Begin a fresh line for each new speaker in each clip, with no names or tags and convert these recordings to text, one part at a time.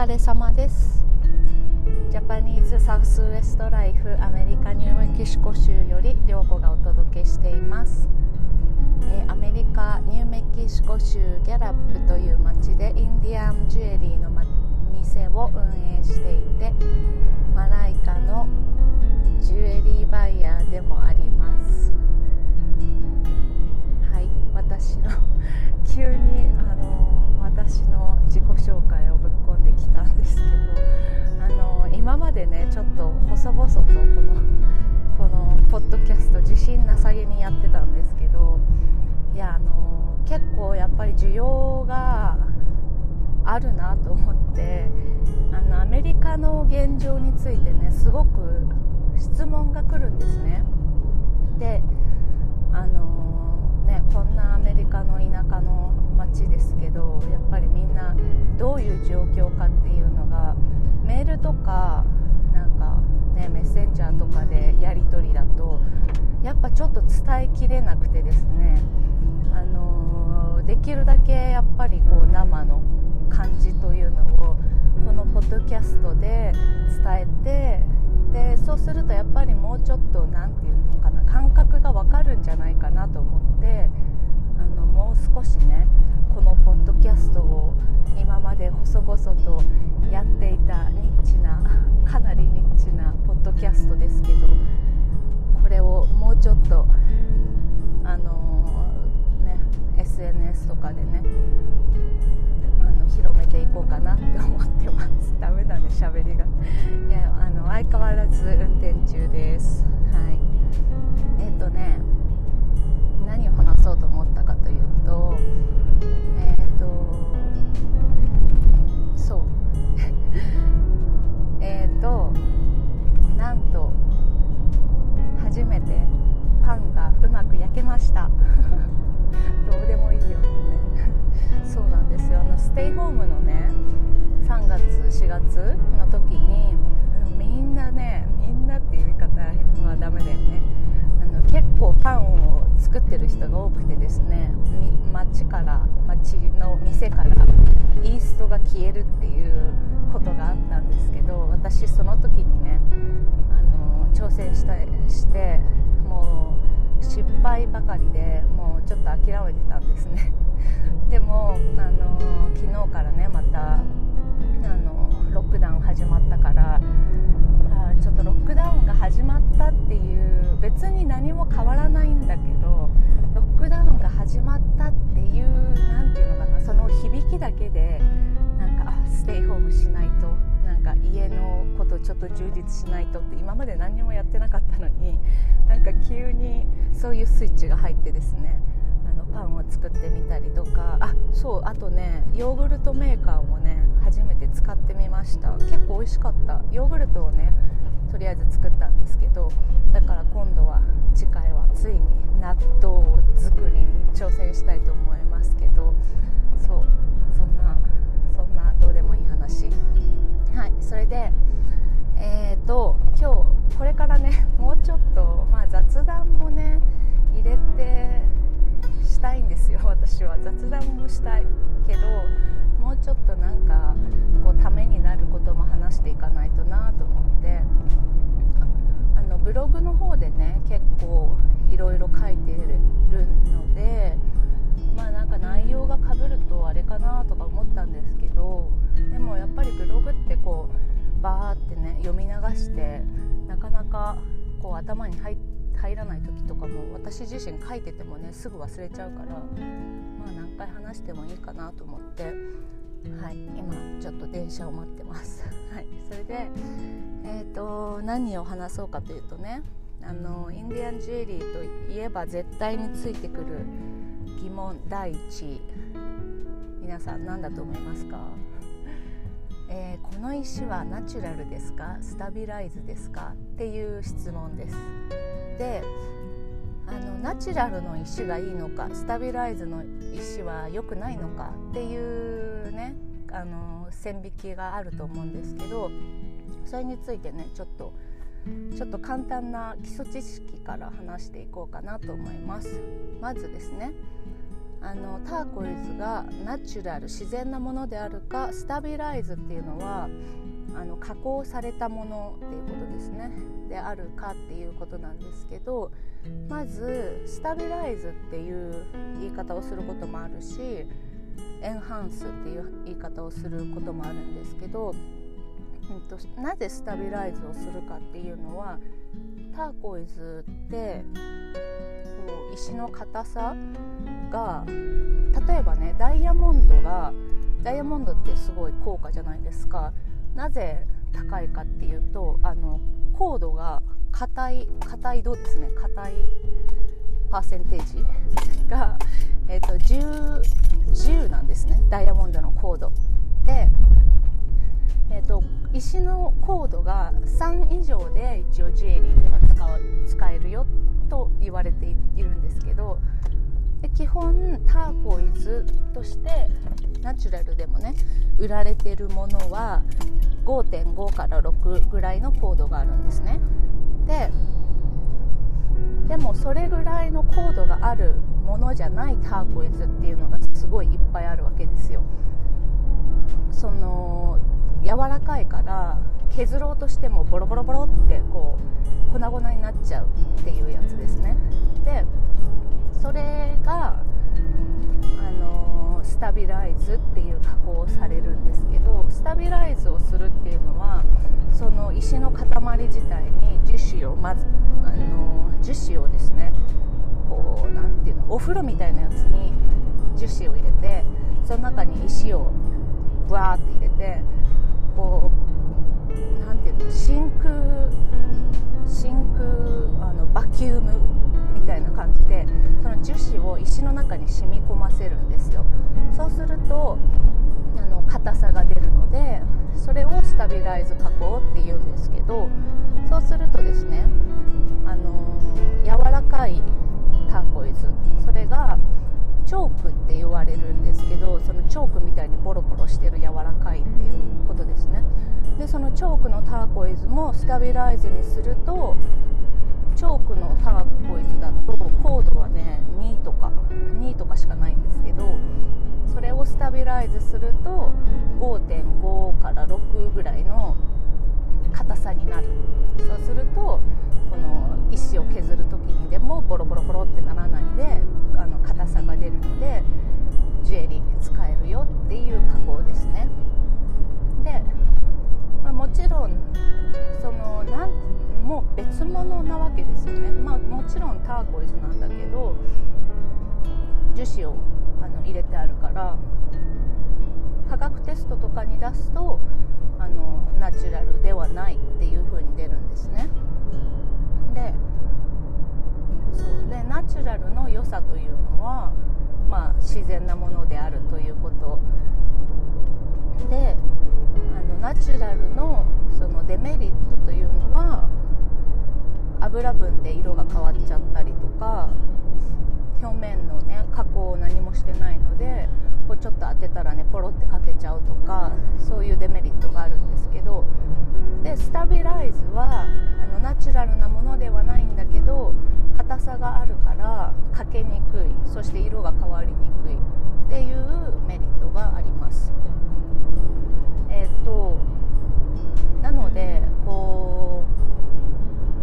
疲れ様です。ジャパニーズサウスウエストライフアメリカニューメキシコ州より涼子がお届けしています、えー、アメリカニューメキシコ州ギャラップという町でインディアンジュエリーの、ま、店を運営していて現状についてねすごく質問が来るんですね。であのねこんなアメリカの田舎の街ですけどやっぱりみんなどういう状況かっていうのがメールとかなんかねメッセンジャーとかでやり取りだとやっぱちょっと伝えきれなくてですねあのできるだけやっぱりこう生の感じというのをこのポッドキャストで伝えてでそうするとやっぱりもうちょっと何て言うのかな感覚がわかるんじゃないかなと思ってあのもう少しねこのポッドキャストを今まで細々とやっていたニッチなかなりニッチなポッドキャストですけどこれをもうちょっとあのね SNS とかでね広めていこうかなって思ってったからちょっとロックダウンが始まったっていう別に何も変わらないんだけどロックダウンが始まったっていう何て言うのかなその響きだけでなんかあステイホームしないとなんか家のことちょっと充実しないとって今まで何もやってなかったのになんか急にそういうスイッチが入ってですねあのパンを作ってみたりとかあそうあとねヨーグルトメーカーもね初めて使ってみました。結構美味しかった。ヨーグルトをねとりあえず作ったんですけどだから今度は次回はついに納豆作りに挑戦したいと思いますけどそうそんなそんなどうでもいい話。はいそれでえーと今日これからねもうちょっと、まあ、雑談もね入れてしたいんですよ私は。雑談もしたいけどもうちょっとなんかこうためになることも話していかないとなと思って。あのブログの方でね結構いろいろ書いてるのでまあなんか内容がかぶるとあれかなとか思ったんですけどでもやっぱりブログってこうバーってね読み流してなかなかこう頭に入入らない時とかも私自身書いててもねすぐ忘れちゃうからま何回話してもいいかなと思ってはい今ちょっと電車を待ってます。はいそれでえ、ー、と何を話そうかというとねあのインディアンジュエリーといえば絶対についてくる疑問第一皆さん何だと思いますか？えー、この石はナチュラルですか？スタビライズですか？っていう質問です。であのナチュラルの石がいいのかスタビライズの石は良くないのかっていうねあの線引きがあると思うんですけどそれについてねちょっとちょっと簡単な基礎知識から話していこうかなと思います。まずですねあのターコイズがナチュラル自然なものであるかスタビライズっていうのはあの加工されたものっていうことですね。であるかっていうことなんですけどまずスタビライズっていう言い方をすることもあるしエンハンスっていう言い方をすることもあるんですけど、うんと、なぜスタビライズをするかっていうのはターコイズってこう石の硬さが例えばねダイヤモンドがダイヤモンドってすごい高価じゃないですか。なぜ高いかっていうとあのコードが硬い硬い度ですね。硬いパーセンテージが、えーと、10, 10なんですね。ダイヤモンドのコードで、えーと、石のコードが3以上で一応ジュエリーには使使えるよと言われているんですけどで基本ターコイズとしてナチュラルでもね売られてるものは5.5から6ぐらいのコードがあるんですね。ででもそれぐらいのコードがあるものじゃないターコイズっていうのがすごいいっぱいあるわけですよ。その柔らかいから削ろうとしてもボロボロボロってこう粉々になっちゃうっていうやつですね。でそれがあのスタビライズっていう加工をされるんですけどスタビライズをするっていうのはその石の塊自体に樹脂をまずあの樹脂をですねこう何ていうのお風呂みたいなやつに樹脂を入れてその中に石をブワーって入れてこう何ていうの真空真空あのバキュームいな感じでその樹脂を石の中に染み込ませるんですよ。そうするとあの硬さが出るのでそれをスタビライズ加工っていうんですけどそうするとですねあの柔らかいターコイズそれがチョークって言われるんですけどそのチョークみたいにボロボロしてる柔らかいっていうことですね。でそのチョークのターコイズもスタビライズにするとチョークのターコイズだとコードはね2とか2とかしかないんですけどそれをスタビライズすると5.5から6ぐらいの硬さになる。そうするとこの石を削る時にでもボロボロボロってならないであの硬さが出るのでターコイズなんだけど樹脂をあの入れてあるから化学テストとかに出すとあのナチュラルではないっていうと当てたらねポロってかけちゃうとかそういうデメリットがあるんですけどでスタビライズはあのナチュラルなものではないんだけど硬さがあるからかけにくいそして色が変わりにくいっていうメリットがあります。えっ、ー、となのでこ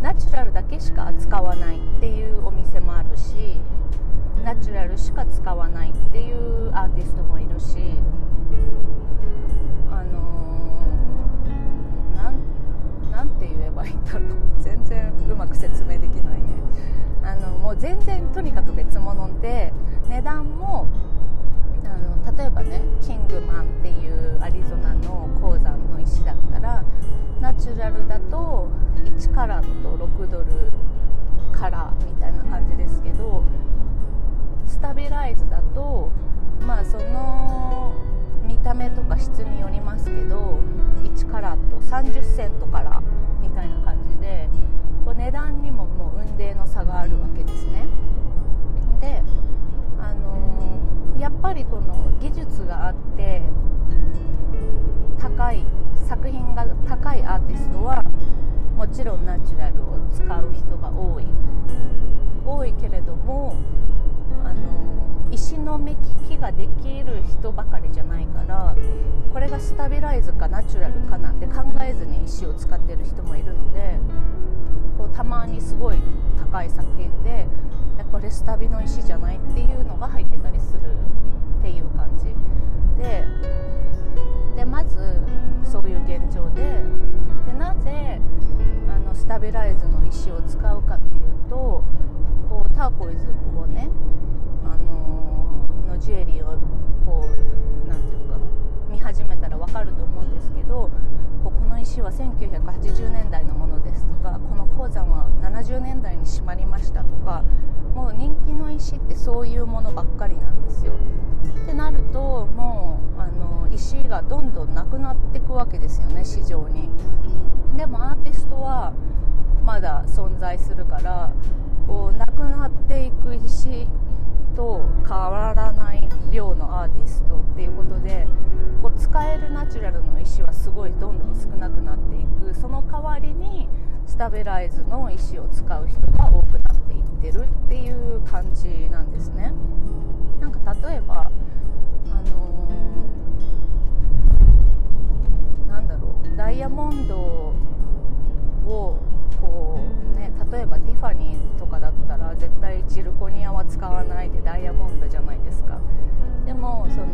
うナチュラルだけしか扱わないっていうお店もあるしナチュラルしか使わないっていうアーティストもいるしあのー、なんて言えばいいんだろう。全然うまく説明できないね。あのもう全然とにかく別物で値段もあの例えばねキングマンっていうアリゾナの鉱山の石だったらナチュラルだと1カラット6ドルからみたいな感じですけどスタビライズだとまあその見た目とか質によりますけど1カラット30セントからみたいな感じでこう値段にももう雲泥の差があるわけですね。であのー、やっぱりこの技術があって高い作品が高いアーティストはもちろんナチュラルを使う人が多い多いけれどもあの石の目利きができる人ばかりじゃないからこれがスタビライズかナチュラルかなんて考えずに石を使ってる人もいるのでこうたまにすごい高い作品でこれスタビの石じゃないっていうのが入ってたりするっていう感じ。ででまずそういう現状ででなぜあのスタビライズの石を使うかっていうとこうターコイズをねあののジュエリーをこうなんていうか見始めたら分かると思うんですけどここの石は1980年代のものですとかこの鉱山は70年代に閉まりましたとかもう人気の石ってそういうものばっかりなんですよ。ってなるともうあの石がどんどんなくなっていくわけですよね市場に。でもアーティストはまだ存在するからこうなくなっていく石と変わらない量のアーティストっていうことでこう使えるナチュラルの石はすごいどんどん少なくなっていくその代わりにスタビライズの石を使う人が多くなっていってるっていう感じなんですね。なんか例えばあのー、なんだろうダイヤモンドをこうね例えばティファニーとかだったら絶対ジルコニアは使わないでダイヤモンドじゃないですか。でもその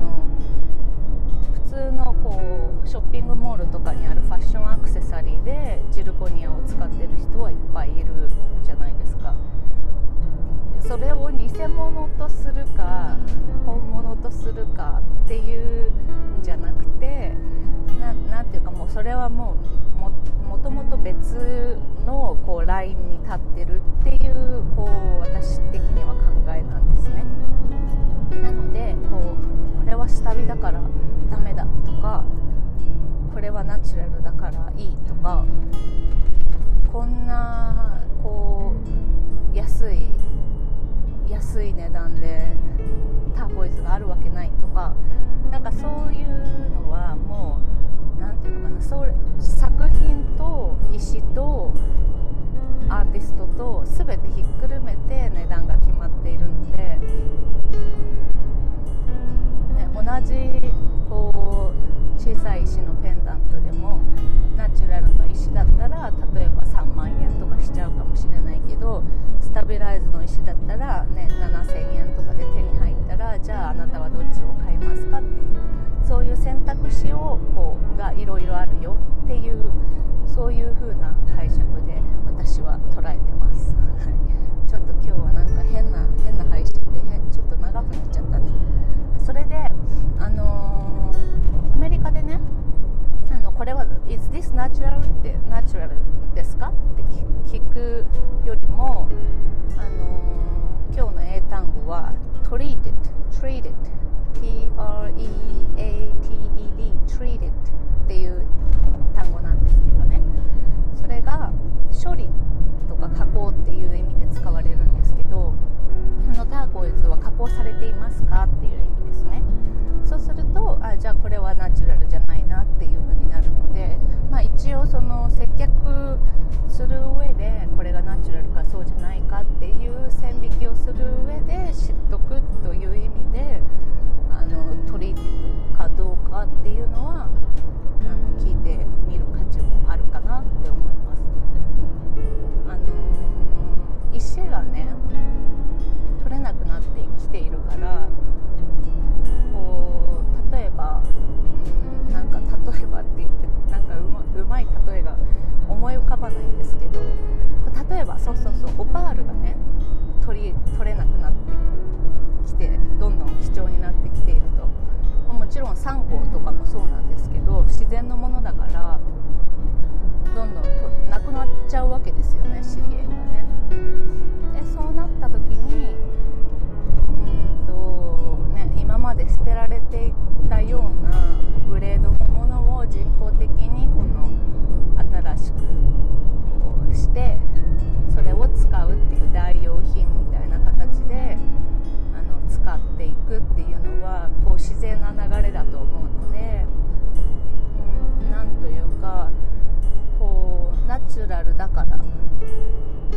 普通のこうショッピングモールとかにあるファッションアクセサリーでジルコニアを使ってる人はいっぱいいるじゃないですか。それを偽物とするか本物とするかっていうんじゃなくて何ていうかもうそれはもうともと別のこうラインに立ってるっていうこう私的には考えなんですね。なのでこうこれは下火だからダメだとかこれはナチュラルだからいいとかこんなこう安い安い値段でターコイズがあるわけないとかなんかそういうのはもうていうのかなそれ作品と石とアーティストと全てひっくるめて値段が決まっているので、されていますかっていう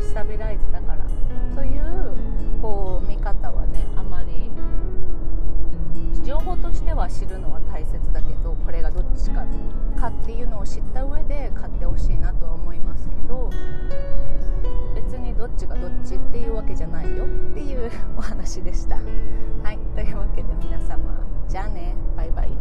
スタビライズだからというこう見方はねあまり情報としては知るのは大切だけどこれがどっちかかっていうのを知った上で買ってほしいなとは思いますけど別にどっちがどっちっていうわけじゃないよっていうお話でした。はいというわけで皆様じゃあねバイバイ。